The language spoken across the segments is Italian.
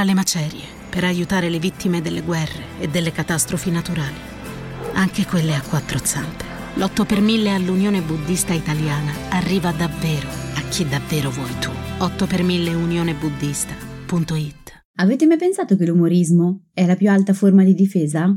tra le macerie per aiutare le vittime delle guerre e delle catastrofi naturali, anche quelle a quattro zampe. L'8 per 1000 all'Unione Buddista Italiana arriva davvero a chi davvero vuoi tu. 8 per 1000 unionebuddista.it Avete mai pensato che l'umorismo è la più alta forma di difesa?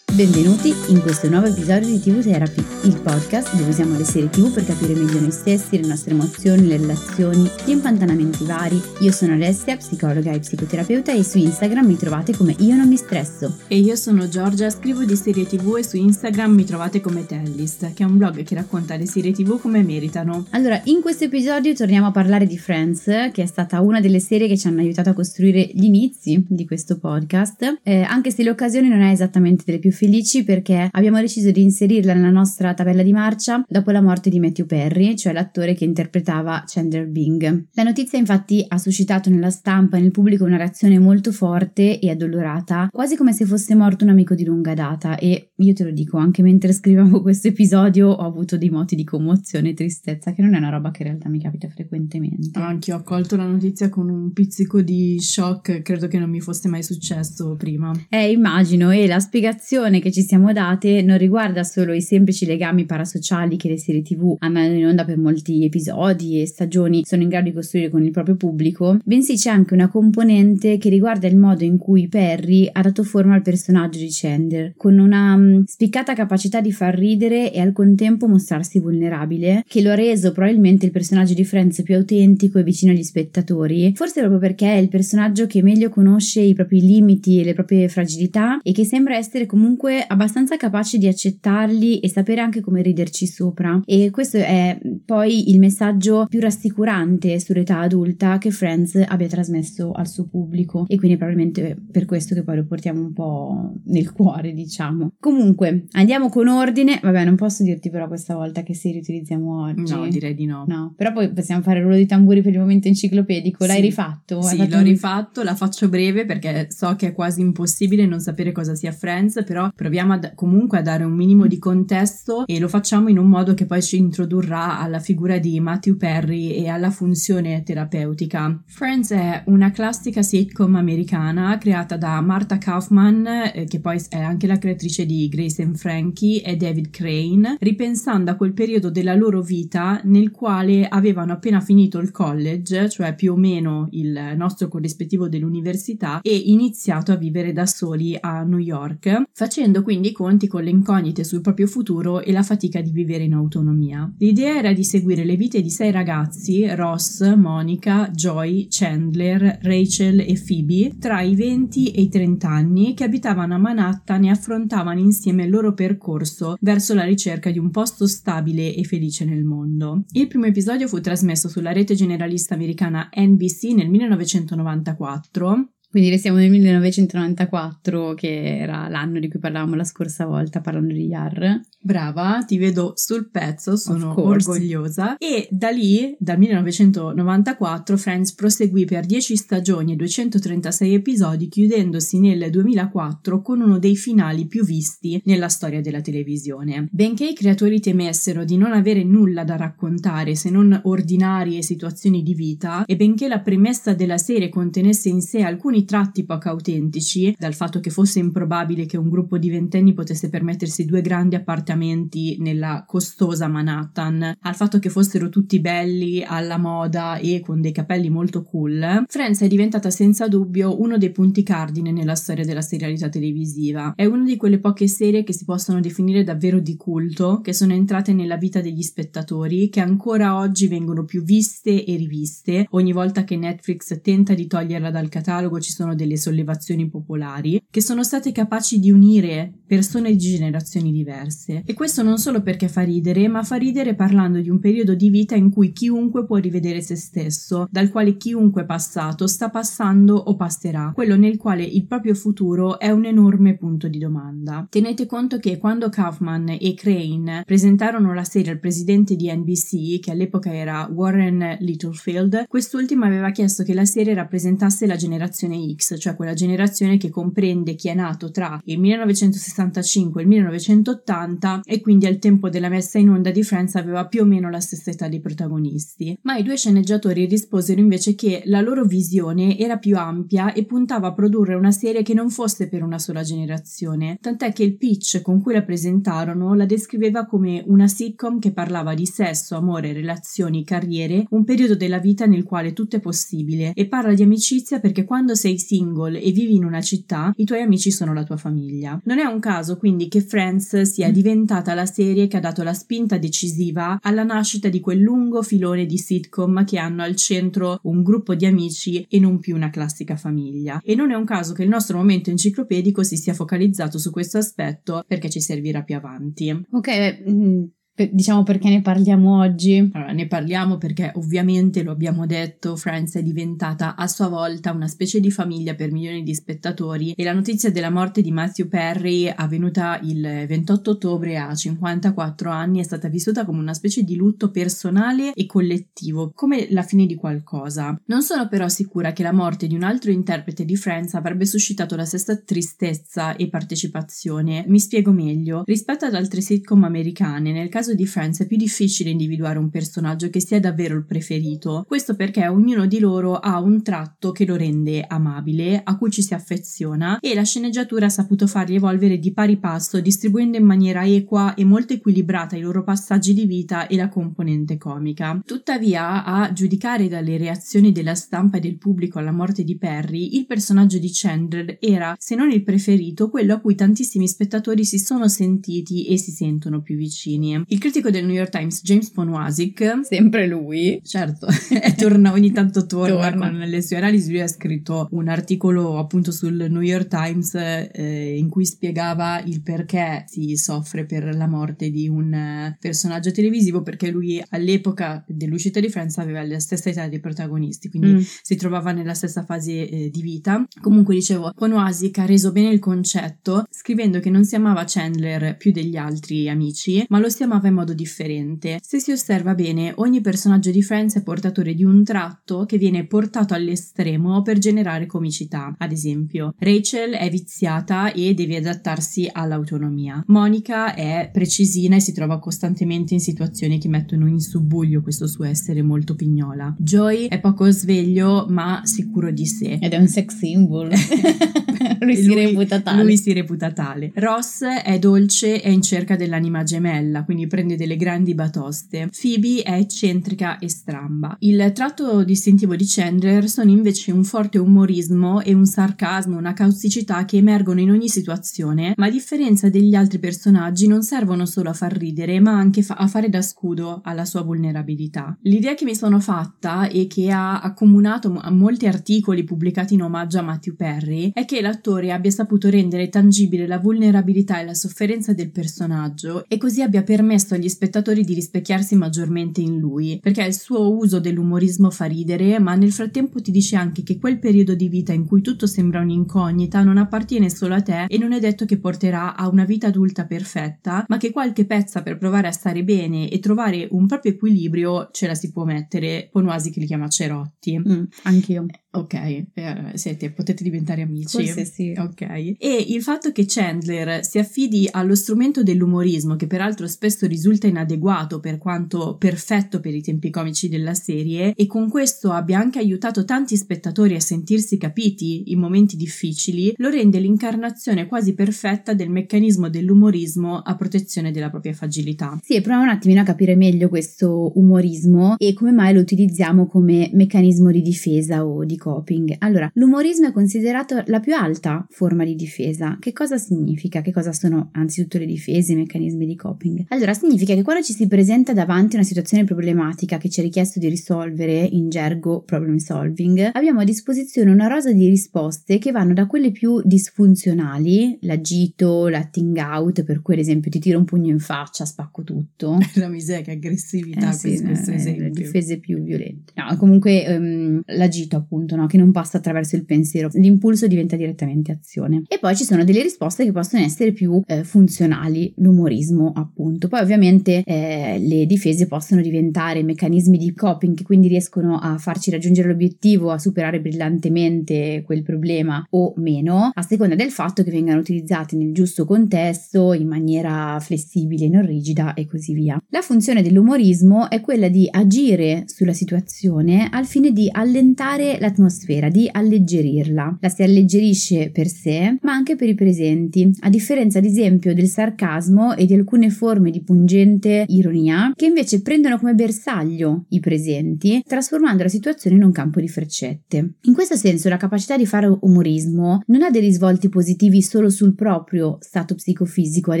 Benvenuti in questo nuovo episodio di TV Therapy, il podcast dove usiamo le serie TV per capire meglio noi stessi, le nostre emozioni, le relazioni, gli impantanamenti vari. Io sono Alessia, psicologa e psicoterapeuta e su Instagram mi trovate come Io non mi stresso. E io sono Giorgia, scrivo di serie TV e su Instagram mi trovate come Tellist, che è un blog che racconta le serie TV come meritano. Allora, in questo episodio torniamo a parlare di Friends, che è stata una delle serie che ci hanno aiutato a costruire gli inizi di questo podcast, eh, anche se l'occasione non è esattamente delle più felici felici perché abbiamo deciso di inserirla nella nostra tabella di marcia dopo la morte di Matthew Perry, cioè l'attore che interpretava Chandler Bing. La notizia infatti ha suscitato nella stampa e nel pubblico una reazione molto forte e addolorata, quasi come se fosse morto un amico di lunga data e io te lo dico, anche mentre scrivevo questo episodio ho avuto dei moti di commozione e tristezza, che non è una roba che in realtà mi capita frequentemente. Anche io ho colto la notizia con un pizzico di shock, credo che non mi fosse mai successo prima. Eh, immagino, e la spiegazione che ci siamo date non riguarda solo i semplici legami parasociali che le serie tv andando in onda per molti episodi e stagioni sono in grado di costruire con il proprio pubblico, bensì c'è anche una componente che riguarda il modo in cui Perry ha dato forma al personaggio di Chandler, con una um, spiccata capacità di far ridere e al contempo mostrarsi vulnerabile, che lo ha reso probabilmente il personaggio di Friends più autentico e vicino agli spettatori, forse proprio perché è il personaggio che meglio conosce i propri limiti e le proprie fragilità e che sembra essere comunque comunque abbastanza capaci di accettarli e sapere anche come riderci sopra. E questo è poi il messaggio più rassicurante sull'età adulta che Friends abbia trasmesso al suo pubblico. E quindi probabilmente per questo che poi lo portiamo un po' nel cuore, diciamo. Comunque, andiamo con ordine. Vabbè, non posso dirti però questa volta che se riutilizziamo oggi. No, direi di no. No, però poi possiamo fare il ruolo di tamburi per il momento enciclopedico. L'hai sì. rifatto? Sì, l'ho un... rifatto, la faccio breve perché so che è quasi impossibile non sapere cosa sia Friends, però proviamo a, comunque a dare un minimo di contesto e lo facciamo in un modo che poi ci introdurrà alla figura di Matthew Perry e alla funzione terapeutica. Friends è una classica sitcom americana creata da Martha Kaufman, eh, che poi è anche la creatrice di Grace and Frankie, e David Crane, ripensando a quel periodo della loro vita nel quale avevano appena finito il college, cioè più o meno il nostro corrispettivo dell'università, e iniziato a vivere da soli a New York, facendo quindi i conti con le incognite sul proprio futuro e la fatica di vivere in autonomia. L'idea era di seguire le vite di sei ragazzi, Ross, Monica, Joy, Chandler, Rachel e Phoebe, tra i 20 e i 30 anni, che abitavano a Manhattan e affrontavano insieme il loro percorso verso la ricerca di un posto stabile e felice nel mondo. Il primo episodio fu trasmesso sulla rete generalista americana NBC nel 1994 quindi restiamo nel 1994, che era l'anno di cui parlavamo la scorsa volta parlando di Yar. Brava, ti vedo sul pezzo, sono orgogliosa. E da lì, dal 1994, Friends proseguì per 10 stagioni e 236 episodi, chiudendosi nel 2004 con uno dei finali più visti nella storia della televisione. Benché i creatori temessero di non avere nulla da raccontare se non ordinarie situazioni di vita, e benché la premessa della serie contenesse in sé alcuni tratti poco autentici, dal fatto che fosse improbabile che un gruppo di ventenni potesse permettersi due grandi appartamenti nella costosa Manhattan, al fatto che fossero tutti belli, alla moda e con dei capelli molto cool, Friends è diventata senza dubbio uno dei punti cardine nella storia della serialità televisiva. È una di quelle poche serie che si possono definire davvero di culto, che sono entrate nella vita degli spettatori, che ancora oggi vengono più viste e riviste. Ogni volta che Netflix tenta di toglierla dal catalogo ci sono delle sollevazioni popolari, che sono state capaci di unire persone di generazioni diverse e questo non solo perché fa ridere, ma fa ridere parlando di un periodo di vita in cui chiunque può rivedere se stesso, dal quale chiunque passato sta passando o passerà, quello nel quale il proprio futuro è un enorme punto di domanda. Tenete conto che quando Kaufman e Crane presentarono la serie al presidente di NBC, che all'epoca era Warren Littlefield, quest'ultimo aveva chiesto che la serie rappresentasse la generazione X, cioè quella generazione che comprende chi è nato tra il 1965 e il 1980 e quindi al tempo della messa in onda di Friends aveva più o meno la stessa età dei protagonisti. Ma i due sceneggiatori risposero invece che la loro visione era più ampia e puntava a produrre una serie che non fosse per una sola generazione, tant'è che il pitch con cui la presentarono la descriveva come una sitcom che parlava di sesso, amore, relazioni, carriere, un periodo della vita nel quale tutto è possibile e parla di amicizia perché quando sei single e vivi in una città, i tuoi amici sono la tua famiglia. Non è un caso quindi che Friends sia mm. diventata la serie che ha dato la spinta decisiva alla nascita di quel lungo filone di sitcom che hanno al centro un gruppo di amici e non più una classica famiglia. E non è un caso che il nostro momento enciclopedico si sia focalizzato su questo aspetto perché ci servirà più avanti. Ok, mm, diciamo perché ne parliamo oggi? Allora, ne parliamo perché ovviamente lo abbiamo detto, Friends è diventata a sua volta una specie di famiglia per milioni di spettatori e la notizia della morte di Matthew Perry avvenuta il 28 ottobre a 54 anni è stata vissuta come una specie di lutto personale e collettivo, come la fine di qualcosa. Non sono però sicura che la morte di un altro interprete di Friends avrebbe suscitato la stessa tristezza e partecipazione. Mi spiego meglio. Rispetto ad altre sitcom americane, nel caso caso di Friends è più difficile individuare un personaggio che sia davvero il preferito. Questo perché ognuno di loro ha un tratto che lo rende amabile, a cui ci si affeziona e la sceneggiatura ha saputo farli evolvere di pari passo, distribuendo in maniera equa e molto equilibrata i loro passaggi di vita e la componente comica. Tuttavia, a giudicare dalle reazioni della stampa e del pubblico alla morte di Perry, il personaggio di Chandler era, se non il preferito, quello a cui tantissimi spettatori si sono sentiti e si sentono più vicini. Il critico del New York Times, James Ponwasic, sempre lui, certo, torna ogni tanto torna, torna, con le sue analisi. Lui ha scritto un articolo appunto sul New York Times eh, in cui spiegava il perché si soffre per la morte di un eh, personaggio televisivo, perché lui all'epoca dell'uscita di Friends aveva la stessa età dei protagonisti, quindi mm. si trovava nella stessa fase eh, di vita. Comunque dicevo, Ponwasic ha reso bene il concetto scrivendo che non si amava Chandler più degli altri amici, ma lo si amava in modo differente. Se si osserva bene, ogni personaggio di Friends è portatore di un tratto che viene portato all'estremo per generare comicità. Ad esempio, Rachel è viziata e deve adattarsi all'autonomia. Monica è precisina e si trova costantemente in situazioni che mettono in subbuglio questo suo essere molto pignola. Joy è poco sveglio ma sicuro di sé. Ed è un sex symbol. lui, si reputa tale. Lui si reputa tale. Ross è dolce e in cerca dell'anima gemella, quindi prende delle grandi batoste. Phoebe è eccentrica e stramba. Il tratto distintivo di Chandler sono invece un forte umorismo e un sarcasmo, una causticità che emergono in ogni situazione, ma a differenza degli altri personaggi non servono solo a far ridere, ma anche fa- a fare da scudo alla sua vulnerabilità. L'idea che mi sono fatta e che ha accomunato molti articoli pubblicati in omaggio a Matthew Perry è che l'attore abbia saputo rendere tangibile la vulnerabilità e la sofferenza del personaggio e così abbia permesso agli spettatori di rispecchiarsi maggiormente in lui, perché il suo uso dell'umorismo fa ridere, ma nel frattempo ti dice anche che quel periodo di vita in cui tutto sembra un'incognita non appartiene solo a te e non è detto che porterà a una vita adulta perfetta, ma che qualche pezza per provare a stare bene e trovare un proprio equilibrio ce la si può mettere. Ponuasi che li chiama Cerotti. Mm, anch'io. Ok, eh, siete, potete diventare amici. Forse sì. Ok. E il fatto che Chandler si affidi allo strumento dell'umorismo, che peraltro spesso risulta inadeguato per quanto perfetto per i tempi comici della serie, e con questo abbia anche aiutato tanti spettatori a sentirsi capiti in momenti difficili, lo rende l'incarnazione quasi perfetta del meccanismo dell'umorismo a protezione della propria fragilità. Sì, proviamo un attimino a capire meglio questo umorismo e come mai lo utilizziamo come meccanismo di difesa o di coping. Allora, l'umorismo è considerato la più alta forma di difesa. Che cosa significa? Che cosa sono anzitutto le difese, i meccanismi di coping? Allora, significa che quando ci si presenta davanti a una situazione problematica che ci è richiesto di risolvere, in gergo problem solving, abbiamo a disposizione una rosa di risposte che vanno da quelle più disfunzionali, l'agito, l'acting out, per cui ad esempio ti tiro un pugno in faccia, spacco tutto. La miseria, che aggressività eh, sì, questo, eh, esempio. Le difese più violente. No, comunque um, l'agito appunto appunto, no? che non passa attraverso il pensiero, l'impulso diventa direttamente azione. E poi ci sono delle risposte che possono essere più eh, funzionali, l'umorismo appunto. Poi ovviamente eh, le difese possono diventare meccanismi di coping che quindi riescono a farci raggiungere l'obiettivo, a superare brillantemente quel problema o meno, a seconda del fatto che vengano utilizzati nel giusto contesto, in maniera flessibile, non rigida e così via. La funzione dell'umorismo è quella di agire sulla situazione al fine di allentare l'atmosfera, di alleggerirla. La si alleggerisce per sé, ma anche per i presenti, a differenza ad esempio del sarcasmo e di alcune forme di pungente ironia che invece prendono come bersaglio i presenti, trasformando la situazione in un campo di freccette. In questo senso la capacità di fare umorismo non ha dei risvolti positivi solo sul proprio stato psicofisico, ad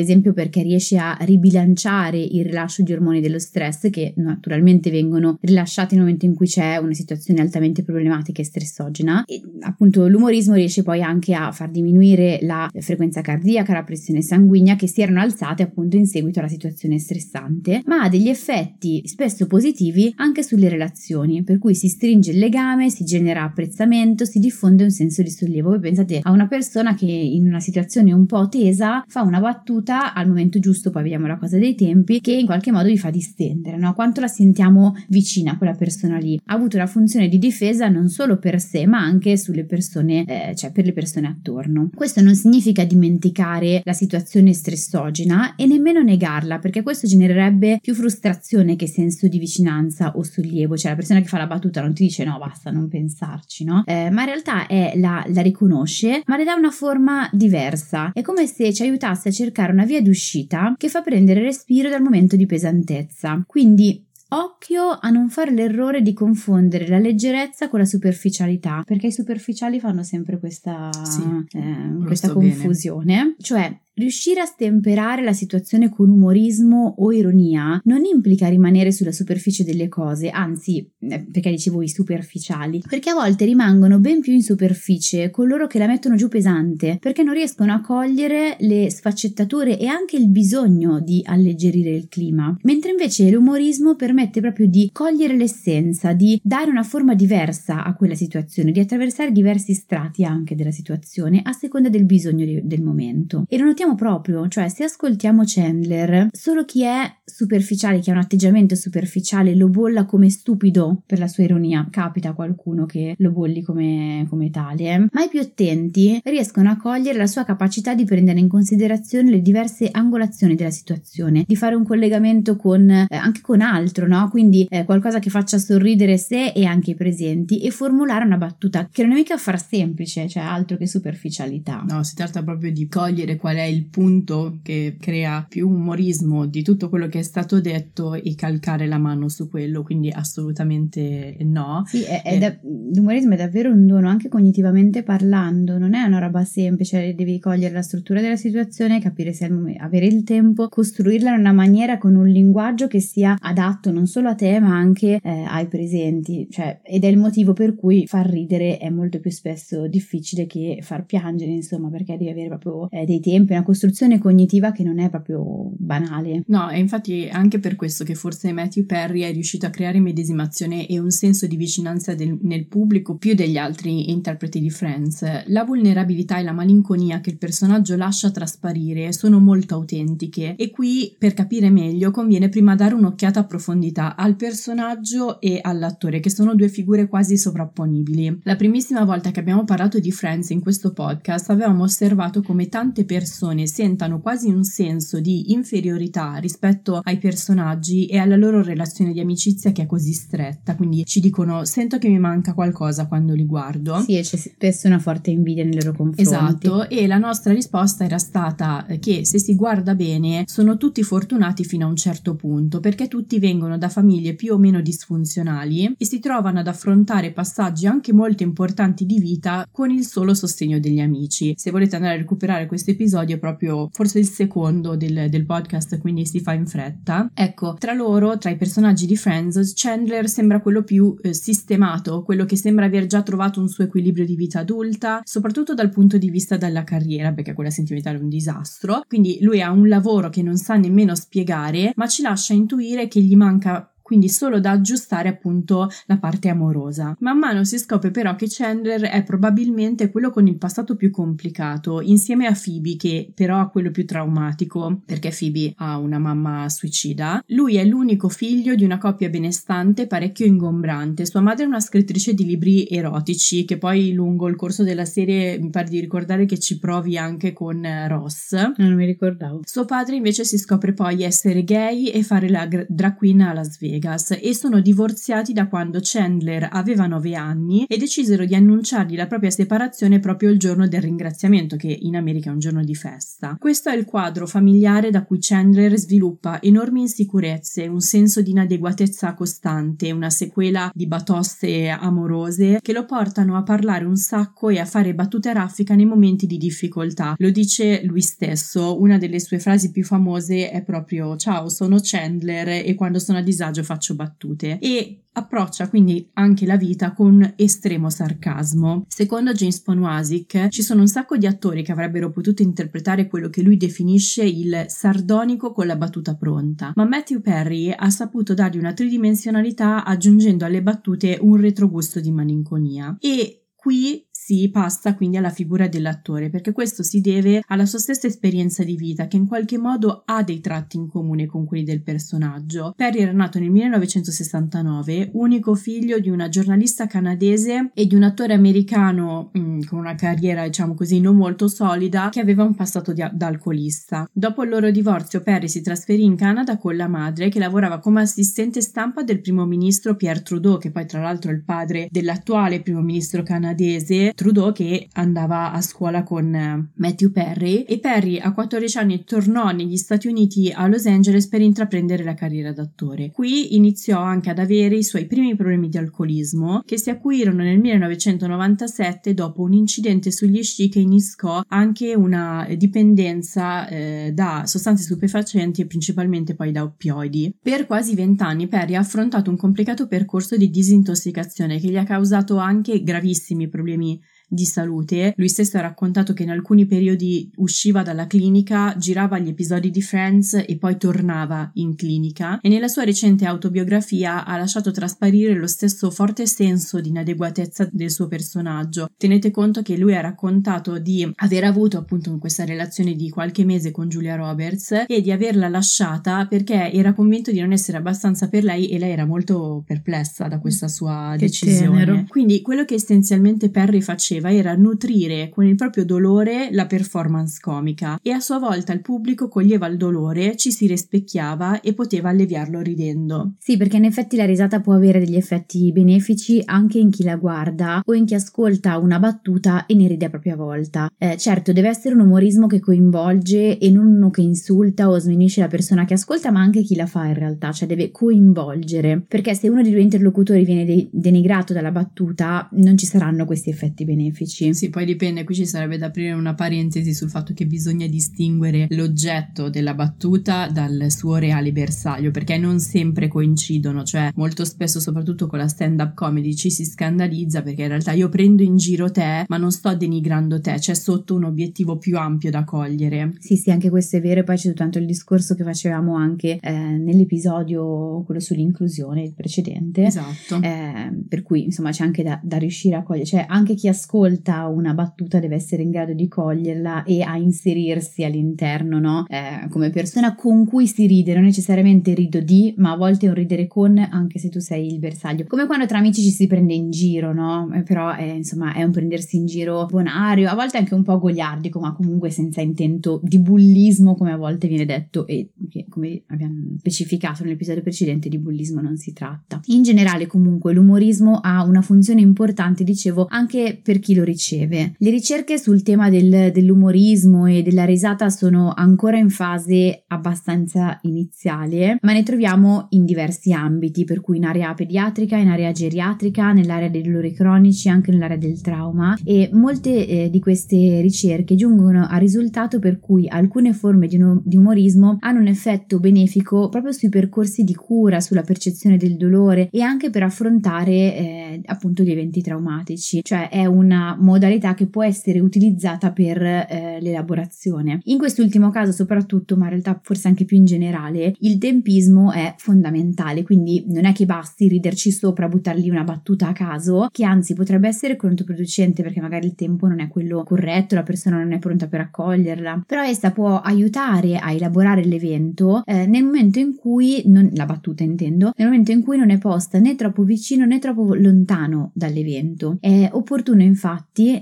esempio perché riesce a ribilanciare il rilascio di ormoni dello stress che naturalmente vengono rilasciati nel momento in cui c'è una situazione altamente problematica e stressogena e appunto l'umorismo riesce poi anche a far diminuire la frequenza cardiaca, la pressione sanguigna che si erano alzate appunto in seguito alla situazione stressante, ma ha degli effetti spesso positivi anche sulle relazioni, per cui si stringe il legame, si genera apprezzamento, si diffonde un senso di sollievo. Voi pensate a una persona che in una situazione un po' tesa fa una battuta al momento giusto, poi vediamo la cosa dei tempi, che in qualche modo vi fa distendere, no? Quanto la sentiamo vicina quella persona lì. Ha avuto una funzione di difesa non solo per sé, ma anche sulle persone, eh, cioè per le persone attorno. Questo non significa dimenticare la situazione stressogena e nemmeno negarla, perché questo genererebbe più frustrazione che senso di vicinanza o sollievo, cioè la persona che fa la battuta non ti dice no, basta, non pensarci, no? Eh, ma in realtà è la, la riconosce, ma le dà una forma diversa. È come se ci aiutasse a cercare una via d'uscita che fa prendere respiro dal momento di pesantezza. Quindi Occhio a non fare l'errore di confondere la leggerezza con la superficialità, perché i superficiali fanno sempre questa, sì, eh, questa confusione. Bene. Cioè, Riuscire a stemperare la situazione con umorismo o ironia non implica rimanere sulla superficie delle cose, anzi, eh, perché dicevo i superficiali, perché a volte rimangono ben più in superficie coloro che la mettono giù pesante, perché non riescono a cogliere le sfaccettature e anche il bisogno di alleggerire il clima, mentre invece l'umorismo permette proprio di cogliere l'essenza, di dare una forma diversa a quella situazione, di attraversare diversi strati anche della situazione a seconda del bisogno del momento. E lo notiamo notiamo proprio, cioè se ascoltiamo Chandler, solo chi è superficiale, chi ha un atteggiamento superficiale, lo bolla come stupido per la sua ironia. Capita a qualcuno che lo bolli come, come tale, ma i più attenti riescono a cogliere la sua capacità di prendere in considerazione le diverse angolazioni della situazione, di fare un collegamento con eh, anche con altro, no? Quindi eh, qualcosa che faccia sorridere sé e anche i presenti e formulare una battuta che non è mica far semplice, cioè altro che superficialità. No, si tratta proprio di cogliere qual è il punto che crea più umorismo di tutto quello che è stato detto e calcare la mano su quello, quindi assolutamente no. Sì, è, è da, l'umorismo è davvero un dono, anche cognitivamente parlando, non è una roba semplice, devi cogliere la struttura della situazione, capire se è il momento, avere il tempo, costruirla in una maniera con un linguaggio che sia adatto non solo a te ma anche eh, ai presenti, cioè, ed è il motivo per cui far ridere è molto più spesso difficile che far piangere, insomma, perché devi avere proprio eh, dei tempi, una costruzione cognitiva che non è proprio banale. No, e infatti è anche per questo che forse Matthew Perry è riuscito a creare medesimazione e un senso di vicinanza del, nel pubblico più degli altri interpreti di Friends. La vulnerabilità e la malinconia che il personaggio lascia trasparire sono molto autentiche e qui per capire meglio conviene prima dare un'occhiata a profondità al personaggio e all'attore che sono due figure quasi sovrapponibili. La primissima volta che abbiamo parlato di Friends in questo podcast avevamo osservato come tante persone sentano quasi un senso di inferiorità rispetto ai personaggi e alla loro relazione di amicizia che è così stretta, quindi ci dicono sento che mi manca qualcosa quando li guardo. Sì, e c'è spesso una forte invidia nei loro confronti. Esatto, e la nostra risposta era stata che se si guarda bene sono tutti fortunati fino a un certo punto, perché tutti vengono da famiglie più o meno disfunzionali e si trovano ad affrontare passaggi anche molto importanti di vita con il solo sostegno degli amici. Se volete andare a recuperare questo episodio proprio forse il secondo del, del podcast, quindi si fa in fretta. Ecco, tra loro, tra i personaggi di Friends, Chandler sembra quello più eh, sistemato, quello che sembra aver già trovato un suo equilibrio di vita adulta, soprattutto dal punto di vista della carriera, perché quella sentimentale è un disastro. Quindi lui ha un lavoro che non sa nemmeno spiegare, ma ci lascia intuire che gli manca quindi solo da aggiustare appunto la parte amorosa. Man mano si scopre però che Chandler è probabilmente quello con il passato più complicato, insieme a Phoebe che però ha quello più traumatico, perché Phoebe ha una mamma suicida. Lui è l'unico figlio di una coppia benestante parecchio ingombrante. Sua madre è una scrittrice di libri erotici che poi lungo il corso della serie mi pare di ricordare che ci provi anche con Ross. Non mi ricordavo. Suo padre invece si scopre poi essere gay e fare la drag queen a Las Vegas e sono divorziati da quando Chandler aveva 9 anni e decisero di annunciargli la propria separazione proprio il giorno del ringraziamento, che in America è un giorno di festa. Questo è il quadro familiare da cui Chandler sviluppa enormi insicurezze, un senso di inadeguatezza costante, una sequela di batoste amorose che lo portano a parlare un sacco e a fare battute raffica nei momenti di difficoltà. Lo dice lui stesso, una delle sue frasi più famose è proprio ciao sono Chandler e quando sono a disagio faccio battute e approccia quindi anche la vita con estremo sarcasmo. Secondo James Ponwasic ci sono un sacco di attori che avrebbero potuto interpretare quello che lui definisce il sardonico con la battuta pronta, ma Matthew Perry ha saputo dargli una tridimensionalità aggiungendo alle battute un retrogusto di malinconia e qui si passa quindi alla figura dell'attore, perché questo si deve alla sua stessa esperienza di vita, che in qualche modo ha dei tratti in comune con quelli del personaggio. Perry era nato nel 1969, unico figlio di una giornalista canadese e di un attore americano mm, con una carriera, diciamo così, non molto solida, che aveva un passato di, da alcolista. Dopo il loro divorzio, Perry si trasferì in Canada con la madre, che lavorava come assistente stampa del primo ministro Pierre Trudeau, che poi tra l'altro è il padre dell'attuale primo ministro canadese Trudeau che andava a scuola con eh, Matthew Perry e Perry a 14 anni tornò negli Stati Uniti a Los Angeles per intraprendere la carriera d'attore. Qui iniziò anche ad avere i suoi primi problemi di alcolismo che si acuirono nel 1997 dopo un incidente sugli sci che innescò anche una dipendenza eh, da sostanze stupefacenti e principalmente poi da oppioidi. Per quasi vent'anni Perry ha affrontato un complicato percorso di disintossicazione che gli ha causato anche gravissimi problemi di salute. Lui stesso ha raccontato che in alcuni periodi usciva dalla clinica, girava gli episodi di Friends e poi tornava in clinica e nella sua recente autobiografia ha lasciato trasparire lo stesso forte senso di inadeguatezza del suo personaggio. Tenete conto che lui ha raccontato di aver avuto appunto questa relazione di qualche mese con Julia Roberts e di averla lasciata perché era convinto di non essere abbastanza per lei e lei era molto perplessa da questa sua che decisione. Tenero. Quindi quello che essenzialmente Perry faceva faceva era nutrire con il proprio dolore la performance comica e a sua volta il pubblico coglieva il dolore, ci si rispecchiava e poteva alleviarlo ridendo. Sì, perché in effetti la risata può avere degli effetti benefici anche in chi la guarda o in chi ascolta una battuta e ne ride a propria volta. Eh, certo, deve essere un umorismo che coinvolge e non uno che insulta o sminuisce la persona che ascolta, ma anche chi la fa in realtà, cioè deve coinvolgere, perché se uno dei due interlocutori viene de- denigrato dalla battuta non ci saranno questi effetti benefici benefici. Sì, poi dipende, qui ci sarebbe da aprire una parentesi sul fatto che bisogna distinguere l'oggetto della battuta dal suo reale bersaglio, perché non sempre coincidono, cioè molto spesso, soprattutto con la stand-up comedy, ci si scandalizza perché in realtà io prendo in giro te, ma non sto denigrando te, c'è sotto un obiettivo più ampio da cogliere. Sì, sì, anche questo è vero, e poi c'è tanto il discorso che facevamo anche eh, nell'episodio, quello sull'inclusione, il precedente. Esatto. Eh, per cui, insomma, c'è anche da, da riuscire a cogliere, cioè anche chi ascolta ascolta una battuta deve essere in grado di coglierla e a inserirsi all'interno, no? Eh, come persona con cui si ride, non necessariamente rido di, ma a volte è un ridere con, anche se tu sei il bersaglio. Come quando tra amici ci si prende in giro, no? Eh, però è, insomma è un prendersi in giro bonario, a volte anche un po' goliardico, ma comunque senza intento di bullismo, come a volte viene detto e come abbiamo specificato nell'episodio precedente, di bullismo non si tratta. In generale, comunque, l'umorismo ha una funzione importante, dicevo, anche per chi lo riceve. Le ricerche sul tema del, dell'umorismo e della risata sono ancora in fase abbastanza iniziale, ma ne troviamo in diversi ambiti, per cui in area pediatrica, in area geriatrica, nell'area dei dolori cronici, anche nell'area del trauma e molte eh, di queste ricerche giungono al risultato per cui alcune forme di, no, di umorismo hanno un effetto benefico proprio sui percorsi di cura, sulla percezione del dolore e anche per affrontare eh, appunto gli eventi traumatici, cioè è un una modalità che può essere utilizzata per eh, l'elaborazione. In quest'ultimo caso soprattutto, ma in realtà forse anche più in generale, il tempismo è fondamentale, quindi non è che basti riderci sopra, buttar lì una battuta a caso, che anzi potrebbe essere controproducente perché magari il tempo non è quello corretto, la persona non è pronta per accoglierla, però essa può aiutare a elaborare l'evento eh, nel momento in cui, non, la battuta intendo, nel momento in cui non è posta né troppo vicino né troppo lontano dall'evento. È opportuno infatti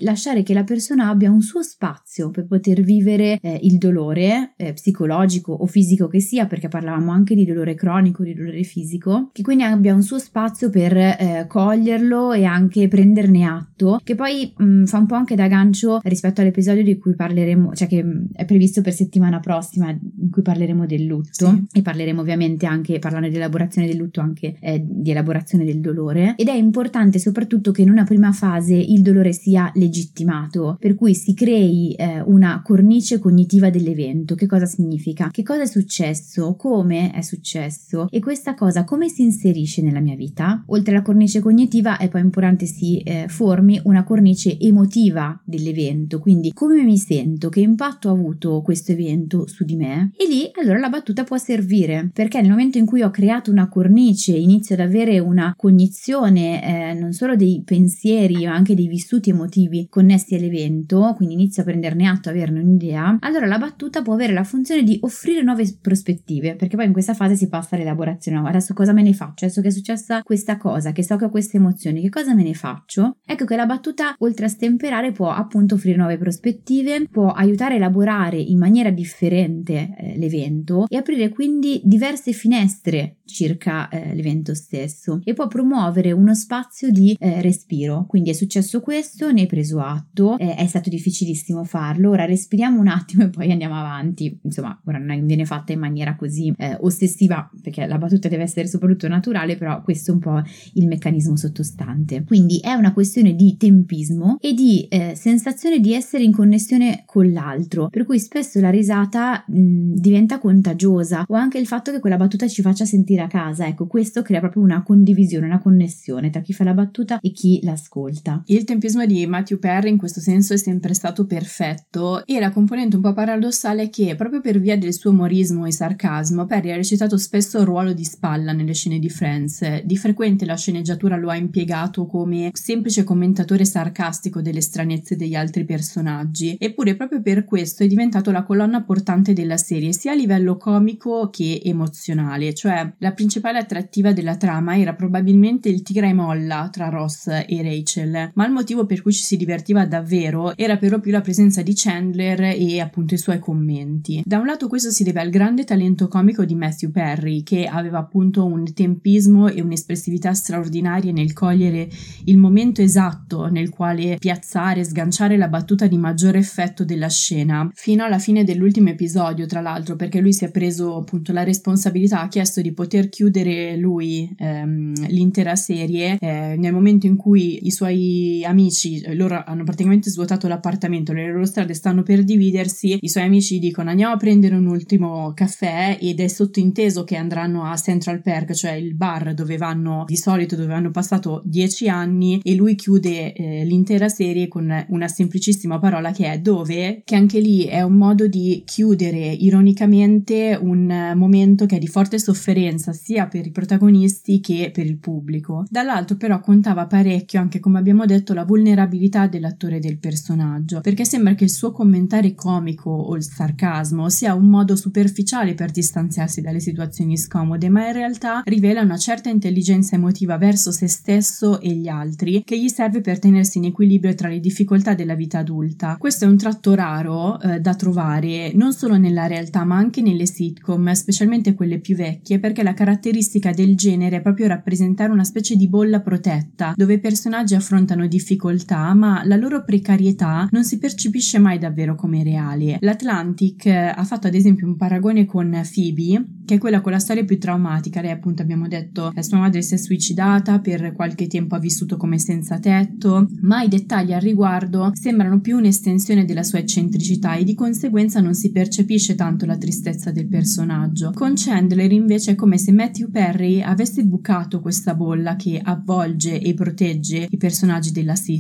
lasciare che la persona abbia un suo spazio per poter vivere eh, il dolore eh, psicologico o fisico che sia, perché parlavamo anche di dolore cronico, di dolore fisico, che quindi abbia un suo spazio per eh, coglierlo e anche prenderne atto, che poi mh, mm, fa un po' anche da gancio rispetto all'episodio di cui parleremo, cioè che mm, è previsto per settimana prossima, in cui parleremo del lutto sì. e parleremo ovviamente anche, parlando di elaborazione del lutto, anche eh, di elaborazione del dolore. Ed è importante soprattutto che in una prima fase il dolore sia legittimato, per cui si crei eh, una cornice cognitiva dell'evento. Che cosa significa? Che cosa è successo? Come è successo? E questa cosa come si inserisce nella mia vita? Oltre alla cornice cognitiva è poi importante si eh, formi una cornice emotiva dell'evento, quindi come mi sento, che impatto ha avuto questo evento su di me e lì allora la battuta può servire perché nel momento in cui ho creato una cornice inizio ad avere una cognizione eh, non solo dei pensieri ma anche dei vissuti emotivi connessi all'evento, quindi inizio a prenderne atto, averne un'idea, allora la battuta può avere la funzione di offrire nuove prospettive perché poi in questa fase si passa all'elaborazione. Adesso cosa me ne faccio? Adesso che è successa questa cosa, che so che ho queste emozioni, che cosa me ne faccio? Ecco che la battuta oltre a stemperare può appunto offrire nuove prospettive, può aiutare a elaborare in maniera differente eh, l'evento e aprire quindi diverse finestre circa eh, l'evento stesso e può promuovere uno spazio di eh, respiro. Quindi è successo questo, ne hai preso atto, eh, è stato difficilissimo farlo, ora respiriamo un attimo e poi andiamo avanti. Insomma, ora non viene fatta in maniera così eh, ossessiva perché la battuta deve essere soprattutto naturale, però questo è un po' il meccanismo sottostante. Quindi è una questione di tempismo e di eh, sensazione di essere in connessione con l'altro, per cui spesso la risata mh, diventa contagiosa o anche il fatto che quella battuta ci faccia sentire a casa, ecco, questo crea proprio una condivisione, una connessione tra chi fa la battuta e chi l'ascolta. Il tempismo di Matthew Perry in questo senso è sempre stato perfetto e la componente un po' paradossale è che proprio per via del suo umorismo e sarcasmo Perry ha recitato spesso il ruolo di spalla nelle scene di Friends. Di frequente la sceneggiatura lo ha impiegato come semplice commentatore sarcastico delle stranezze degli altri personaggi, eppure proprio per questo è diventato la colonna portante della serie sia a livello comico che emozionale, cioè la principale attrattiva della trama era probabilmente il tira e molla tra Ross e Rachel, ma il motivo per cui ci si divertiva davvero era per lo più la presenza di Chandler e appunto i suoi commenti. Da un lato questo si deve al grande talento comico di Matthew Perry, che aveva appunto un tempismo e un'espressività straordinarie nel cogliere il momento esatto nel quale piazzare sganciare la battuta di maggiore effetto della scena, fino alla fine dell'ultimo episodio, tra l'altro, perché lui si è preso appunto la responsabilità, ha chiesto di poter chiudere lui ehm, l'intera serie eh, nel momento in cui i suoi amici, loro hanno praticamente svuotato l'appartamento, le loro strade stanno per dividersi, i suoi amici dicono andiamo a prendere un ultimo caffè ed è sottointeso che andranno a Central Park, cioè il bar dove vanno di solito, dove hanno passato dieci anni e lui chiude eh, l'intera serie con una semplicissima parola che è dove, che anche lì è un modo di chiudere ironicamente un momento che è di forte sofferenza sia per i protagonisti che per il pubblico. Dall'altro però contava parecchio anche come abbiamo detto la vulnerabilità dell'attore del personaggio, perché sembra che il suo commentare comico o il sarcasmo sia un modo superficiale per distanziarsi dalle situazioni scomode, ma in realtà rivela una certa intelligenza emotiva verso se stesso e gli altri che gli serve per tenersi in equilibrio tra le difficoltà della vita adulta. Questo è un tratto raro eh, da trovare non solo nella realtà ma anche nelle sitcom, specialmente quelle più vecchie, perché la caratteristica del genere è proprio rappresentare una specie di bolla protetta, dove i personaggi affrontano difficoltà, ma la loro precarietà non si percepisce mai davvero come reale. L'Atlantic eh, ha fatto ad esempio un paragone con Phoebe che è quella con la storia più traumatica. Lei appunto abbiamo detto che sua madre si è suicidata, per qualche tempo ha vissuto come senza tetto, ma i dettagli al riguardo sembrano più un'estensione della sua eccentricità e di conseguenza non si percepisce tanto la tristezza del personaggio. Con Chandler invece è come se Matthew Perry avesse bucato questa bolla che avvolge e protegge i personaggi della sitcom.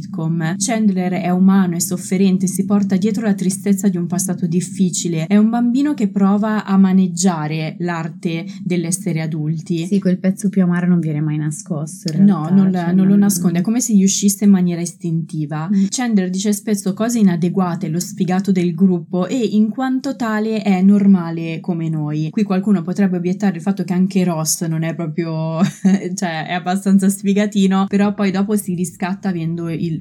Chandler è umano, è sofferente, si porta dietro la tristezza di un passato difficile, è un bambino che prova a maneggiare la l'arte dell'essere adulti. Sì, quel pezzo più amaro non viene mai nascosto. no, non, cioè, non, lo nasconde, è come se gli uscisse in maniera istintiva. Mm. Chandler dice spesso cose inadeguate, lo sfigato del gruppo, e in quanto tale è normale come noi. Qui qualcuno potrebbe obiettare il fatto che anche Ross non è proprio, cioè è abbastanza sfigatino, però poi dopo si riscatta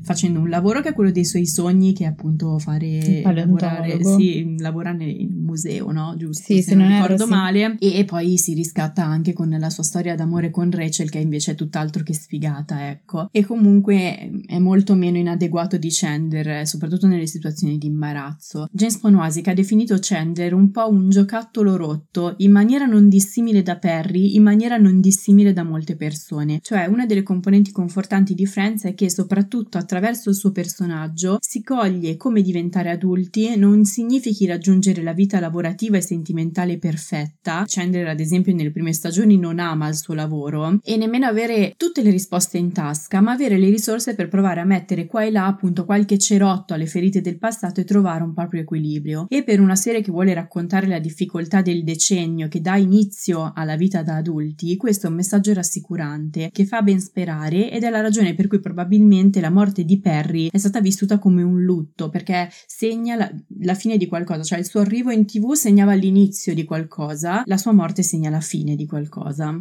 facendo un lavoro che è quello dei suoi sogni, che è appunto fare lavorare, sì, lavora nel museo, no? Giusto? Sì, se, se non, non ricordo sì. male e poi si riscatta anche con la sua storia d'amore con Rachel che invece è tutt'altro che sfigata, ecco. E comunque è molto meno inadeguato di Chandler, soprattutto nelle situazioni di imbarazzo. James Ponoasic ha definito Chandler un po' un giocattolo rotto, in maniera non dissimile da Perry, in maniera non dissimile da molte persone. Cioè, una delle componenti confortanti di Friends è che soprattutto attraverso il suo personaggio si coglie come diventare adulti non significhi raggiungere la vita lavorativa e sentimentale perfetta, Chandler, ad esempio, nelle prime stagioni non ama il suo lavoro e nemmeno avere tutte le risposte in tasca, ma avere le risorse per provare a mettere qua e là appunto qualche cerotto alle ferite del passato e trovare un proprio equilibrio. E per una serie che vuole raccontare la difficoltà del decennio che dà inizio alla vita da adulti, questo è un messaggio rassicurante che fa ben sperare ed è la ragione per cui probabilmente la morte di Perry è stata vissuta come un lutto perché segna la, la fine di qualcosa, cioè il suo arrivo in tv segnava l'inizio di qualcosa, la sua morte segna la fine di qualcosa.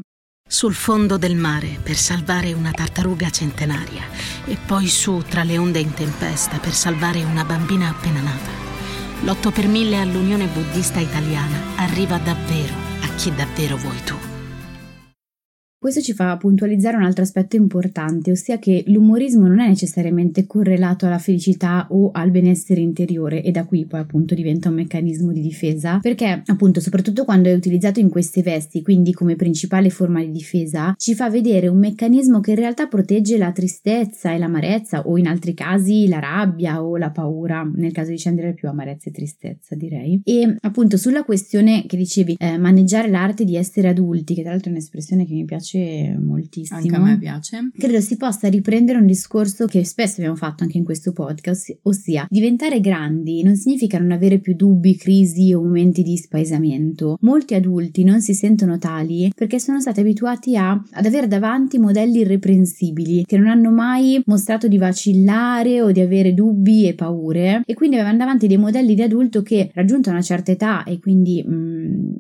Sul fondo del mare per salvare una tartaruga centenaria e poi su tra le onde in tempesta per salvare una bambina appena nata. L'8 per mille all'Unione Buddista Italiana arriva davvero a chi davvero vuoi tu. Questo ci fa puntualizzare un altro aspetto importante, ossia che l'umorismo non è necessariamente correlato alla felicità o al benessere interiore e da qui poi appunto diventa un meccanismo di difesa, perché appunto soprattutto quando è utilizzato in queste vesti, quindi come principale forma di difesa, ci fa vedere un meccanismo che in realtà protegge la tristezza e l'amarezza o in altri casi la rabbia o la paura, nel caso di Chandler più amarezza e tristezza direi. E appunto sulla questione che dicevi, eh, maneggiare l'arte di essere adulti, che tra l'altro è un'espressione che mi piace piace moltissimo. Anche a me piace. Credo si possa riprendere un discorso che spesso abbiamo fatto anche in questo podcast, ossia diventare grandi non significa non avere più dubbi, crisi o momenti di spaesamento. Molti adulti non si sentono tali perché sono stati abituati a, ad avere davanti modelli irreprensibili che non hanno mai mostrato di vacillare o di avere dubbi e paure e quindi avevano davanti dei modelli di adulto che raggiunta una certa età e quindi mm,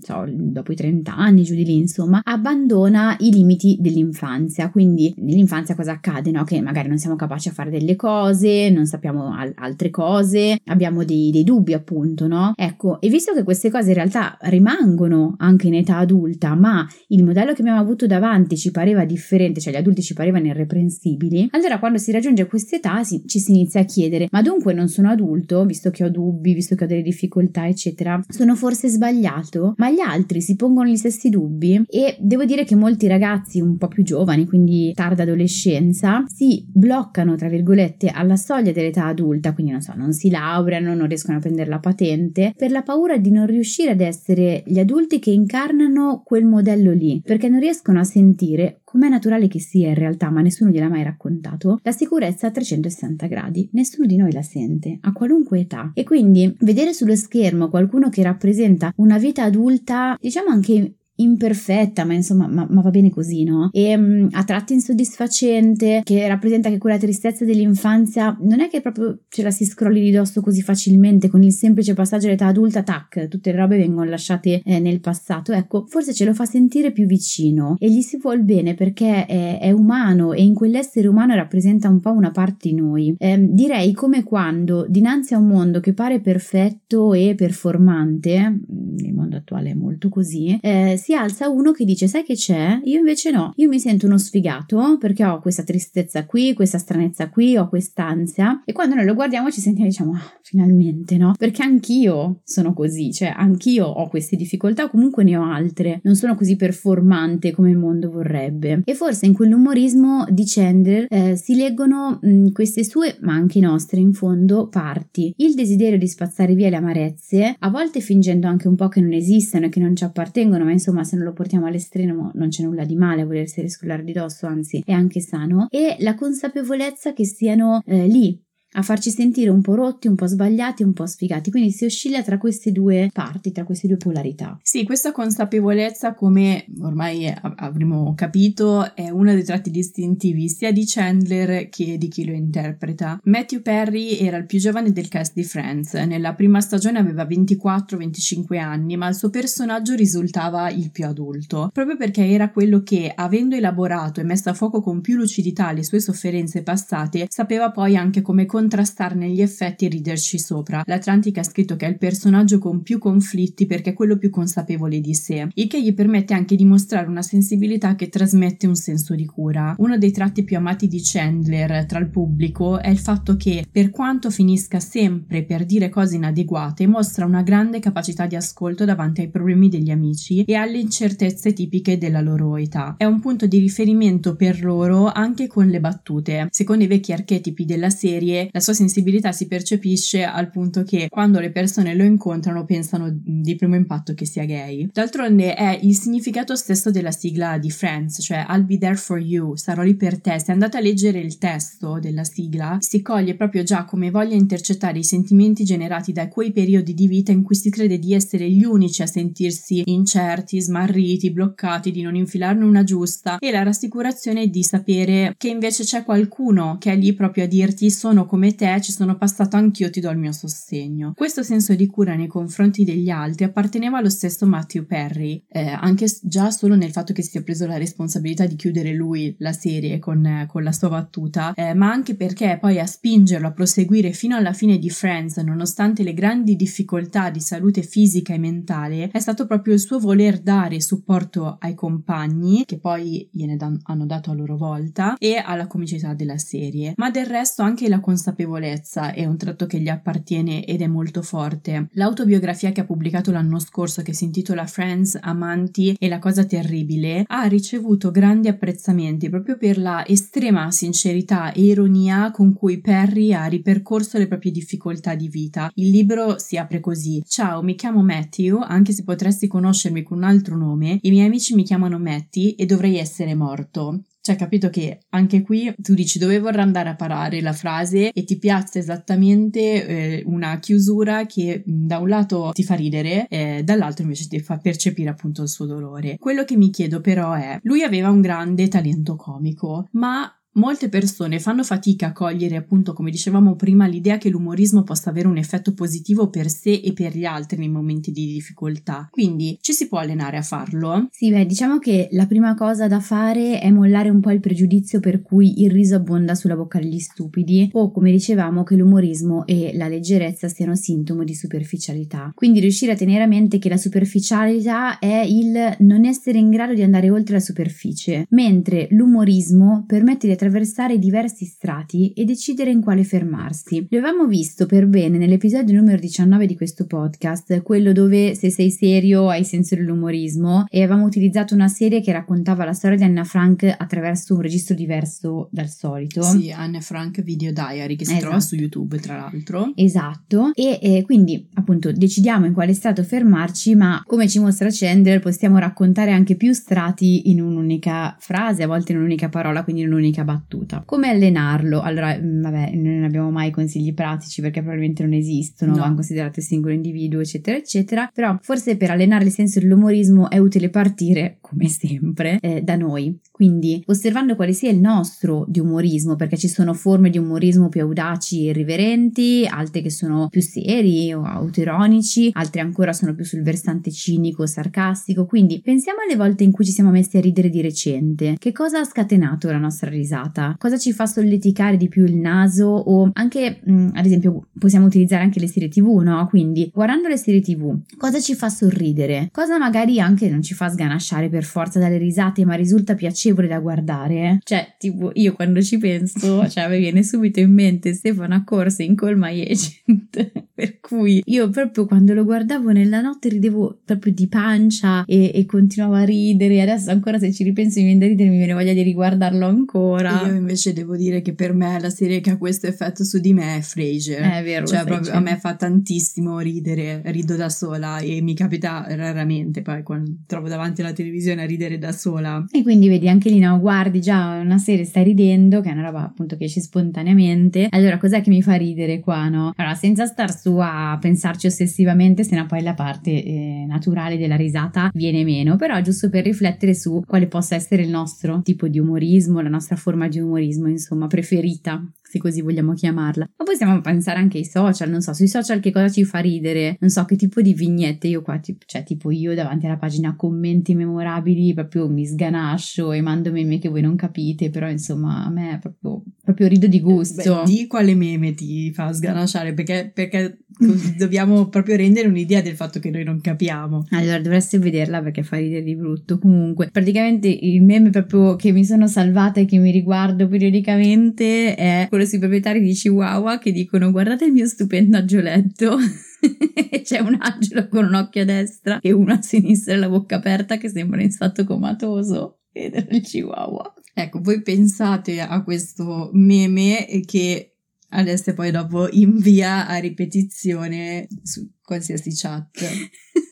so, dopo i 30 anni, giù di lì, insomma, abbandona i limiti dell'infanzia. Quindi nell'infanzia cosa accade? No? Che magari non siamo capaci a fare delle cose, non sappiamo al- altre cose, abbiamo dei, dei dubbi appunto, no? Ecco, e visto che queste cose in realtà rimangono anche in età adulta, ma il modello che abbiamo avuto davanti ci pareva differente, cioè gli adulti ci parevano irreprensibili, allora quando si raggiunge quest'età si, ci si inizia a chiedere, ma dunque non sono adulto, visto che ho dubbi, visto che ho delle difficoltà, eccetera, sono forse sbagliato? Ma gli altri si pongono gli stessi dubbi? E devo dire che molti ragazzi un po' più giovani, quindi tarda adolescenza, si bloccano tra virgolette alla soglia dell'età adulta, quindi non so, non si laureano, non riescono a prendere la patente, per la paura di non riuscire ad essere gli adulti che incarnano quel modello lì, perché non riescono a sentire com'è naturale che sia in realtà, ma nessuno gliel'ha mai raccontato, la sicurezza a 360 gradi. Nessuno di noi la sente, a qualunque età. E quindi vedere sullo schermo qualcuno che rappresenta una vita adulta, diciamo anche imperfetta, ma insomma, ma, ma, va bene così, no? E um, a tratti insoddisfacente, che rappresenta che quella tristezza dell'infanzia non è che proprio ce la si scrolli di dosso così facilmente con il semplice passaggio all'età adulta, tac, tutte le robe vengono lasciate eh, nel passato. Ecco, forse ce lo fa sentire più vicino e gli si vuol bene perché è, è umano e in quell'essere umano rappresenta un po' una parte di noi. Eh, direi come quando dinanzi a un mondo che pare perfetto e performante, il mondo attuale è molto così, eh, si alza uno che dice sai che c'è? Io invece no, io mi sento uno sfigato perché ho questa tristezza qui, questa stranezza qui, ho quest'ansia. E quando noi lo guardiamo ci sentiamo diciamo ah, finalmente no, perché anch'io sono così, cioè anch'io ho queste difficoltà o comunque ne ho altre, non sono così performante come il mondo vorrebbe. E forse in quell'umorismo di Chandler eh, si leggono mh, queste sue ma anche nostre in fondo parti, il desiderio di spazzare via le amarezze, a volte fingendo anche un po' che non esistano e che non ci appartengono, ma insomma se non lo portiamo all'estremo non c'è nulla di male a volersi riscolare di dosso, anzi è anche sano, e la consapevolezza che siano eh, lì a farci sentire un po' rotti, un po' sbagliati, un po' sfigati. Quindi si oscilla tra queste due parti, tra queste due polarità. Sì, questa consapevolezza, come ormai avremo capito, è uno dei tratti distintivi sia di Chandler che di chi lo interpreta. Matthew Perry era il più giovane del cast di Friends. Nella prima stagione aveva 24-25 anni, ma il suo personaggio risultava il più adulto, proprio perché era quello che, avendo elaborato e messo a fuoco con più lucidità le sue sofferenze passate, sapeva poi anche come contrastarne gli effetti e riderci sopra. L'Atlantic ha scritto che è il personaggio con più conflitti perché è quello più consapevole di sé, il che gli permette anche di mostrare una sensibilità che trasmette un senso di cura. Uno dei tratti più amati di Chandler tra il pubblico è il fatto che, per quanto finisca sempre per dire cose inadeguate, mostra una grande capacità di ascolto davanti ai problemi degli amici e alle incertezze tipiche della loro età. È un punto di riferimento per loro anche con le battute. Secondo i vecchi archetipi della serie, la sua sensibilità si percepisce al punto che quando le persone lo incontrano pensano di primo impatto che sia gay. D'altronde è il significato stesso della sigla di Friends, cioè I'll be there for you, sarò lì per te. Se andate a leggere il testo della sigla, si coglie proprio già come voglia intercettare i sentimenti generati da quei periodi di vita in cui si crede di essere gli unici a sentirsi incerti, smarriti, bloccati, di non infilarne una giusta e la rassicurazione di sapere che invece c'è qualcuno che è lì proprio a dirti sono come come te ci sono passato anch'io, ti do il mio sostegno. Questo senso di cura nei confronti degli altri apparteneva allo stesso Matthew Perry, eh, anche già solo nel fatto che si sia preso la responsabilità di chiudere lui la serie con, eh, con la sua battuta, eh, ma anche perché poi a spingerlo a proseguire fino alla fine di Friends, nonostante le grandi difficoltà di salute fisica e mentale, è stato proprio il suo voler dare supporto ai compagni, che poi gliene dan- hanno dato a loro volta, e alla comicità della serie, ma del resto anche la consapevolezza consapevolezza è un tratto che gli appartiene ed è molto forte. L'autobiografia che ha pubblicato l'anno scorso, che si intitola Friends, Amanti e la cosa terribile, ha ricevuto grandi apprezzamenti proprio per la estrema sincerità e ironia con cui Perry ha ripercorso le proprie difficoltà di vita. Il libro si apre così: Ciao, mi chiamo Matthew, anche se potresti conoscermi con un altro nome, i miei amici mi chiamano Matty e dovrei essere morto. Cioè, capito che anche qui tu dici dove vorrà andare a parare la frase e ti piazza esattamente eh, una chiusura che da un lato ti fa ridere e dall'altro invece ti fa percepire appunto il suo dolore. Quello che mi chiedo però è, lui aveva un grande talento comico, ma Molte persone fanno fatica a cogliere, appunto, come dicevamo prima, l'idea che l'umorismo possa avere un effetto positivo per sé e per gli altri nei momenti di difficoltà. Quindi ci si può allenare a farlo? Sì, beh, diciamo che la prima cosa da fare è mollare un po' il pregiudizio per cui il riso abbonda sulla bocca degli stupidi o, come dicevamo, che l'umorismo e la leggerezza siano sintomo di superficialità. Quindi riuscire a tenere a mente che la superficialità è il non essere in grado di andare oltre la superficie, mentre l'umorismo permette di attraversare attraversare diversi strati e decidere in quale fermarsi. Lo avevamo visto per bene nell'episodio numero 19 di questo podcast, quello dove se sei serio hai senso dell'umorismo e avevamo utilizzato una serie che raccontava la storia di Anna Frank attraverso un registro diverso dal solito. Sì, Anna Frank Video Diary che si esatto. trova su YouTube tra l'altro. Esatto, e, e quindi appunto decidiamo in quale strato fermarci, ma come ci mostra Chandler possiamo raccontare anche più strati in un'unica frase, a volte in un'unica parola, quindi in un'unica battuta battuta. Come allenarlo? Allora, mm, vabbè, non abbiamo mai consigli pratici perché probabilmente non esistono, no. vanno considerate singolo individuo, eccetera, eccetera. Però forse per allenare il senso dell'umorismo è utile partire, come sempre, eh, da noi. Quindi osservando quale sia il nostro di umorismo, perché ci sono forme di umorismo più audaci e irriverenti, altre che sono più seri o autoironici, altre ancora sono più sul versante cinico, sarcastico. Quindi pensiamo alle volte in cui ci siamo messi a ridere di recente. Che cosa ha scatenato la nostra risata? Risata? Cosa ci fa solleticare di più il naso o anche mh, mm, ad esempio possiamo utilizzare anche le serie tv, no? Quindi guardando le serie tv, cosa ci fa sorridere? Cosa magari anche non ci fa sganasciare per forza dalle risate ma risulta piacevole da guardare? Cioè, tipo io quando ci penso, cioè mi viene subito in mente Stefano Accorse in Call My Agent, per cui io proprio quando lo guardavo nella notte ridevo proprio di pancia e, e continuavo a ridere, adesso ancora se ci ripenso mi viene da ridere, mi viene voglia di riguardarlo ancora. Io invece devo dire che per me la serie che ha questo effetto su di me è Frasier. È vero, cioè proprio a me fa tantissimo ridere, rido da sola e mi capita raramente poi quando trovo davanti alla televisione a ridere da sola. E quindi vedi anche lì, no, guardi già una serie, stai ridendo, che è una roba appunto che esce spontaneamente. Allora cos'è che mi fa ridere qua, no? Allora senza star su a pensarci ossessivamente, se no poi la parte eh, naturale della risata viene meno, però giusto per riflettere su quale possa essere il nostro tipo di umorismo, la nostra forma di umorismo, insomma, preferita se così vogliamo chiamarla. Ma possiamo pensare anche ai social, non so, sui social che cosa ci fa ridere, non so che tipo di vignette io qua, cioè tipo io davanti alla pagina commenti memorabili proprio mi sganascio e mando meme che voi non capite, però insomma a me è proprio, proprio rido di gusto. Beh, di quale meme ti fa sganasciare perché, perché dobbiamo proprio rendere un'idea del fatto che noi non capiamo. Allora dovreste vederla perché fa ridere di brutto. Comunque, praticamente il meme proprio che mi sono salvata e che mi riguardo periodicamente è quello sui proprietari di Chihuahua che dicono guardate il mio stupendo angioletto. C'è un angelo con un occhio a destra e uno a sinistra e la bocca aperta che sembra in stato comatoso. Ed è il Chihuahua. Ecco, voi pensate a questo meme che adesso poi dopo invia a ripetizione su qualsiasi chat.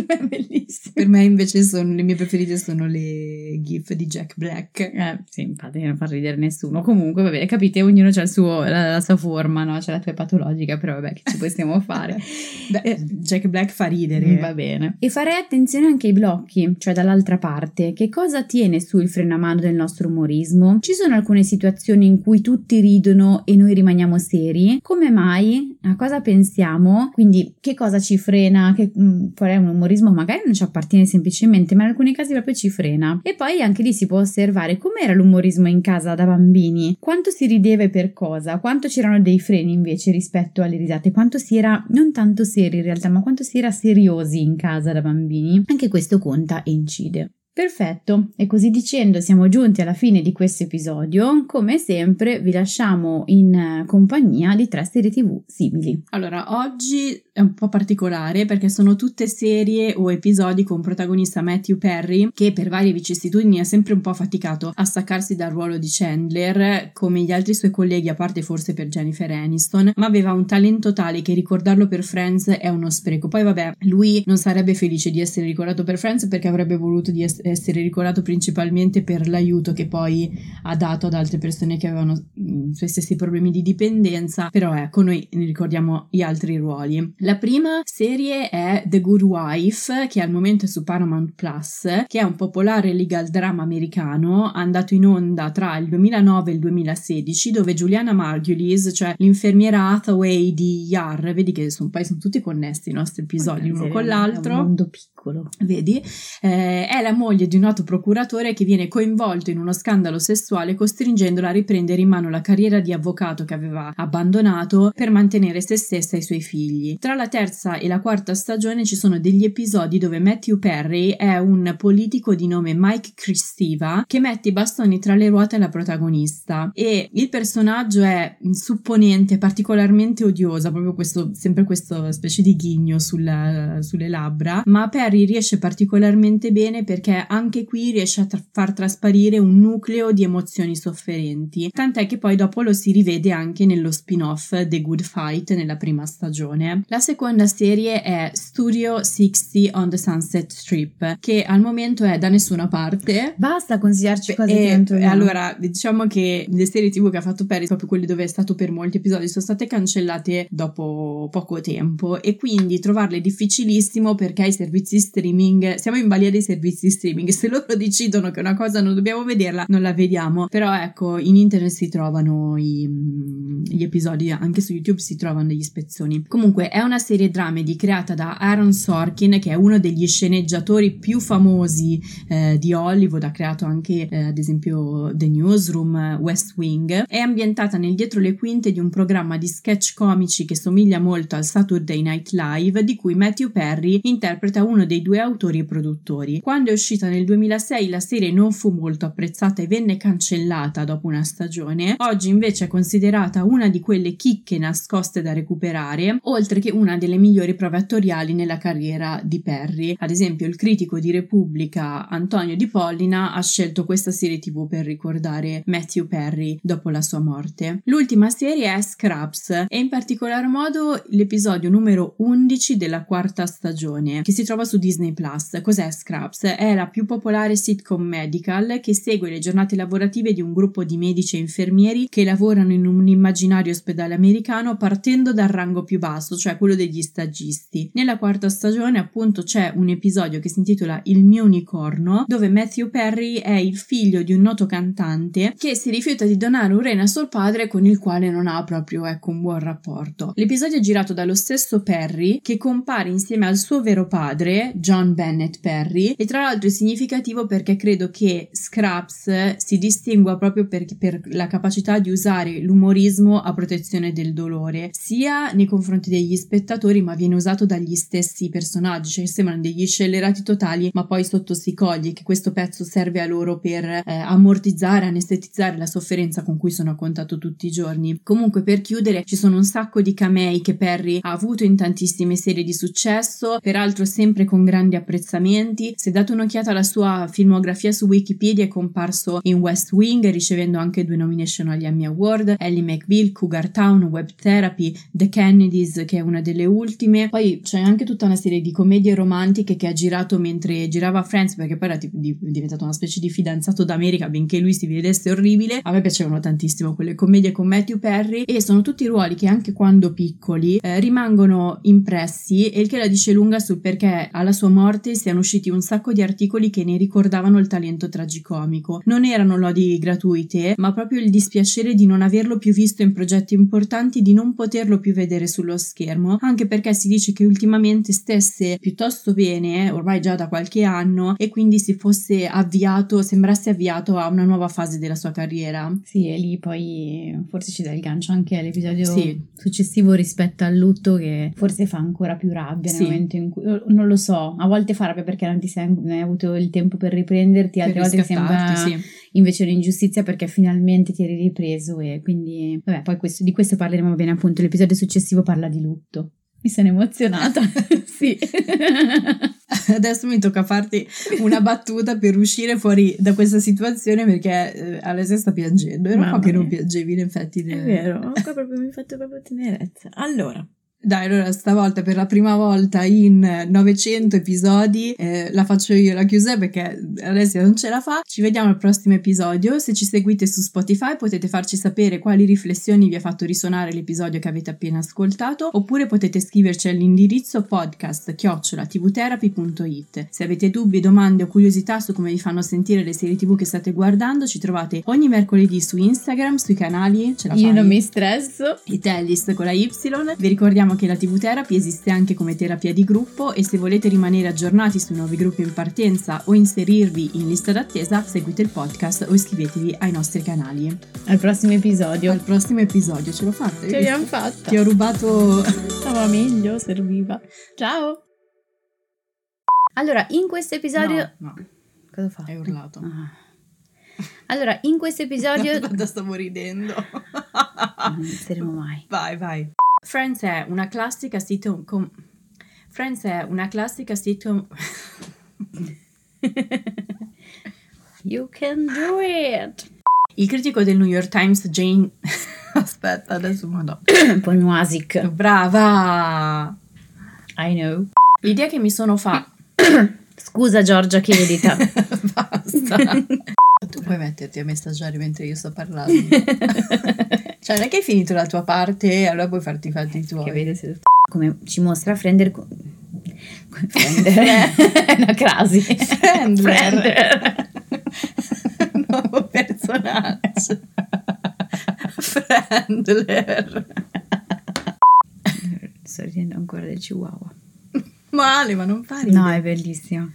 è bellissimo. Per me invece sono, le mie preferite sono le gif di Jack Black. Eh, sì, infatti non fa ridere nessuno. Comunque, vabbè, capite, ognuno ha la, la, sua forma, no? C'è la tua patologica, però vabbè, che ci possiamo fare? Beh, eh, Jack Black fa ridere. Va bene. E farei attenzione anche ai blocchi, cioè dall'altra parte. Che cosa tiene su il freno a mano del nostro umorismo? Ci sono alcune situazioni in cui tutti ridono e noi rimaniamo seri? Come mai? A cosa pensiamo? Quindi, che cosa ci frena? Che, mh, qual è un umorismo? Umorismo magari non ci appartiene semplicemente, ma in alcuni casi proprio ci frena. E poi anche lì si può osservare com'era l'umorismo in casa da bambini, quanto si rideva e per cosa, quanto c'erano dei freni invece rispetto alle risate, quanto si era non tanto seri in realtà, ma quanto si era seriosi in casa da bambini. Anche questo conta e incide. Perfetto, e così dicendo siamo giunti alla fine di questo episodio. Come sempre vi lasciamo in eh, compagnia di tre serie tv simili. Allora, oggi è un po' particolare perché sono tutte serie o episodi con protagonista Matthew Perry che per varie vicissitudini ha sempre un po' faticato a staccarsi dal ruolo di Chandler come gli altri suoi colleghi a parte forse per Jennifer Aniston ma aveva un talento tale che ricordarlo per Friends è uno spreco poi vabbè lui non sarebbe felice di essere ricordato per Friends perché avrebbe voluto di essere ricordato principalmente per l'aiuto che poi ha dato ad altre persone che avevano i suoi stessi problemi di dipendenza però ecco noi ne ricordiamo gli altri ruoli la prima serie è The Good Wife, che al momento è su Paramount Plus, che è un popolare legal drama americano andato in onda tra il 2009 e il 2016, dove Juliana Margulies, cioè l'infermiera Hathaway di Yar, vedi che sono, poi sono tutti connessi i nostri episodi uno con l'altro. È un mondo piccolo. Vedi? Eh, è la moglie di un noto procuratore che viene coinvolto in uno scandalo sessuale costringendola a riprendere in mano la carriera di avvocato che aveva abbandonato per mantenere se stessa e i suoi figli. Tra la terza e la quarta stagione ci sono degli episodi dove Matthew Perry è un politico di nome Mike Cristiva che mette i bastoni tra le ruote alla protagonista e il personaggio è supponente, particolarmente odiosa, proprio questo, sempre questa specie di ghigno sulla, sulle labbra, ma Perry riesce particolarmente bene perché anche qui riesce a tra- far trasparire un nucleo di emozioni sofferenti, tant'è che poi dopo lo si rivede anche nello spin-off The Good Fight nella prima stagione. La seconda serie è Studio 60 on the Sunset Strip, che al momento è da nessuna parte. Basta consigliarci cose e, che Allora, diciamo che le serie TV che ha fatto Perry, proprio quelle dove è stato per molti episodi, sono state cancellate dopo poco tempo e quindi trovarle difficilissimo perché i servizi streaming, siamo in balia dei servizi streaming, se loro decidono che una cosa non dobbiamo vederla, non la vediamo, però ecco, in internet si trovano i, mm, gli episodi, anche su YouTube si trovano degli spezzoni. Comunque è una serie dramedy creata da Aaron Sorkin, che è uno degli sceneggiatori più famosi eh, di Hollywood, ha creato anche eh, ad esempio The Newsroom, West Wing, è ambientata nel dietro le quinte di un programma di sketch comici che somiglia molto al Saturday Night Live, di cui Matthew Perry interpreta uno dei due autori e produttori. Quando è uscita nel 2006 la serie non fu molto apprezzata e venne cancellata dopo una stagione, oggi invece è considerata una di quelle chicche nascoste da recuperare, oltre che una delle migliori prove attoriali nella carriera di Perry. Ad esempio il critico di Repubblica Antonio Di Pollina ha scelto questa serie tv per ricordare Matthew Perry dopo la sua morte. L'ultima serie è Scraps e in particolar modo l'episodio numero 11 della quarta stagione che si trova su Disney Plus. Cos'è Scraps? È la più popolare sitcom medical che segue le giornate lavorative di un gruppo di medici e infermieri che lavorano in un immaginario ospedale americano partendo dal rango più basso, cioè quello degli stagisti. Nella quarta stagione appunto c'è un episodio che si intitola Il mio unicorno dove Matthew Perry è il figlio di un noto cantante che si rifiuta di donare un rene a suo padre con il quale non ha proprio ecco, un buon rapporto. L'episodio è girato dallo stesso Perry che compare insieme al suo vero padre, John Bennett Perry, e tra l'altro è significativo perché credo che Scraps si distingua proprio per, per la capacità di usare l'umorismo a protezione del dolore, sia nei confronti degli spettatori, ma viene usato dagli stessi personaggi, cioè sembrano degli scellerati totali, ma poi sotto si coglie che questo pezzo serve a loro per eh, ammortizzare, anestetizzare la sofferenza con cui sono a contatto tutti i giorni. Comunque, per chiudere, ci sono un sacco di camei che Perry ha avuto in tantissime serie di successo, peraltro sempre con grandi apprezzamenti. Se date un'occhiata alla sua filmografia su Wikipedia, è comparso in West Wing, ricevendo anche due nomination agli Emmy Award, Ellie McBeal, Cougar Town, Web Therapy, The Kennedys, che è una delle ultime. Poi c'è anche tutta una serie di commedie romantiche che ha girato mentre girava Friends, perché poi era tipo diventato una specie di fidanzato d'America, benché lui si vedesse orribile. A me piacevano tantissimo quelle commedie con Matthew Perry e sono tutti ruoli che anche quando piccoli eh, rimangono impressi e il che la dice lunga sul perché alla sua morte siano usciti un sacco di articoli che ne ricordavano il talento tragicomico. Non erano lodi gratuite, ma proprio il dispiacere di non averlo più visto in progetti importanti, di non poterlo più vedere sullo schermo, anche perché si dice che ultimamente stesse piuttosto bene, ormai già da qualche anno, e quindi si fosse avviato, sembrasse avviato a una nuova fase della sua carriera. Sì, e lì poi forse ci dà il gancio anche all'episodio sì. successivo rispetto al lutto che forse fa ancora più rabbia nel momento in cui non lo so, a volte fa rabbia perché non ti sei non hai avuto il tempo per riprenderti, altre volte sembra sì. invece un'ingiustizia perché finalmente ti eri ripreso e quindi vabbè, poi questo, di questo parleremo bene appunto, l'episodio successivo parla di lutto. Mi sono emozionata, sì. Adesso mi tocca farti una battuta per uscire fuori da questa situazione perché eh, Alessia sta piangendo. Era po' che non piangevi, in effetti. È vero, qua proprio mi ha fatto proprio tenerezza. Allora, dai, allora stavolta per la prima volta in 900 episodi eh, la faccio io la chiusa perché Alessia non ce la fa. Ci vediamo al prossimo episodio. Se ci seguite su Spotify potete farci sapere quali riflessioni vi ha fatto risuonare l'episodio che avete appena ascoltato oppure potete scriverci all'indirizzo podcast chiocciolatvtherapy.it. Se avete dubbi, domande o curiosità su come vi fanno sentire le serie tv che state guardando, ci trovate ogni mercoledì su Instagram, sui canali. Ce la io non mi stresso. I Tellis con la Y. Vi ricordiamo ricordiamo che la TV Therapy esiste anche come terapia di gruppo e se volete rimanere aggiornati sui nuovi gruppi in partenza o inserirvi in lista d'attesa, seguite il podcast o iscrivetevi ai nostri canali. Al prossimo episodio. Al prossimo episodio, ce l'ho fatta. Ce l'abbiamo fatta. Ti ho rubato... Stava meglio, serviva. Ciao! Allora, in questo episodio... No, no. Cosa fa? Hai urlato. Ah. Allora, in questo episodio... Guarda, stavo ridendo. non inizieremo mai. Vai, vai. Friends è una classica sitcom. Com- Friends è una classica sitcom. you can do it! Il critico del New York Times, Jane. Aspetta, adesso vado. Polnoasic. Brava! I know. L'idea che mi sono fatta. Scusa, Giorgia, che edita. Basta. tu puoi metterti a messaggiare mentre io sto parlando. Cioè, non è che hai finito la tua parte e allora puoi farti i fatti tuoi. Che vedi se... Come ci mostra Frender Frender. Una crasi. Frendler. Nuovo personaggio. Frendler. Sto ridendo ancora del chihuahua. Male, ma non fa ridere. No, è bellissimo.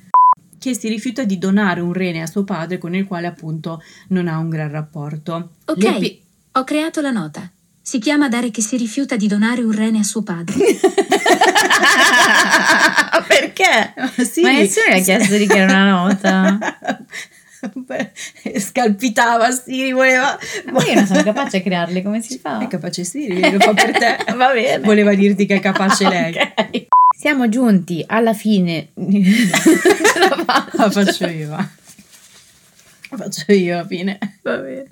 Che si rifiuta di donare un rene a suo padre con il quale appunto non ha un gran rapporto. Ok, L'epi- ho creato la nota. Si chiama Dare che si rifiuta di donare un rene a suo padre. Perché? Sì. Ma nessuno gli ha chiesto di chiedere una nota. Beh, scalpitava Siri, voleva... Ma io non sono capace a crearle, come si fa? È capace Siri, lo fa per te. Va bene. Voleva dirti che è capace lei. Ok. Siamo giunti alla fine. Ce la faccio. La faccio io. La faccio io alla fine. Va bene.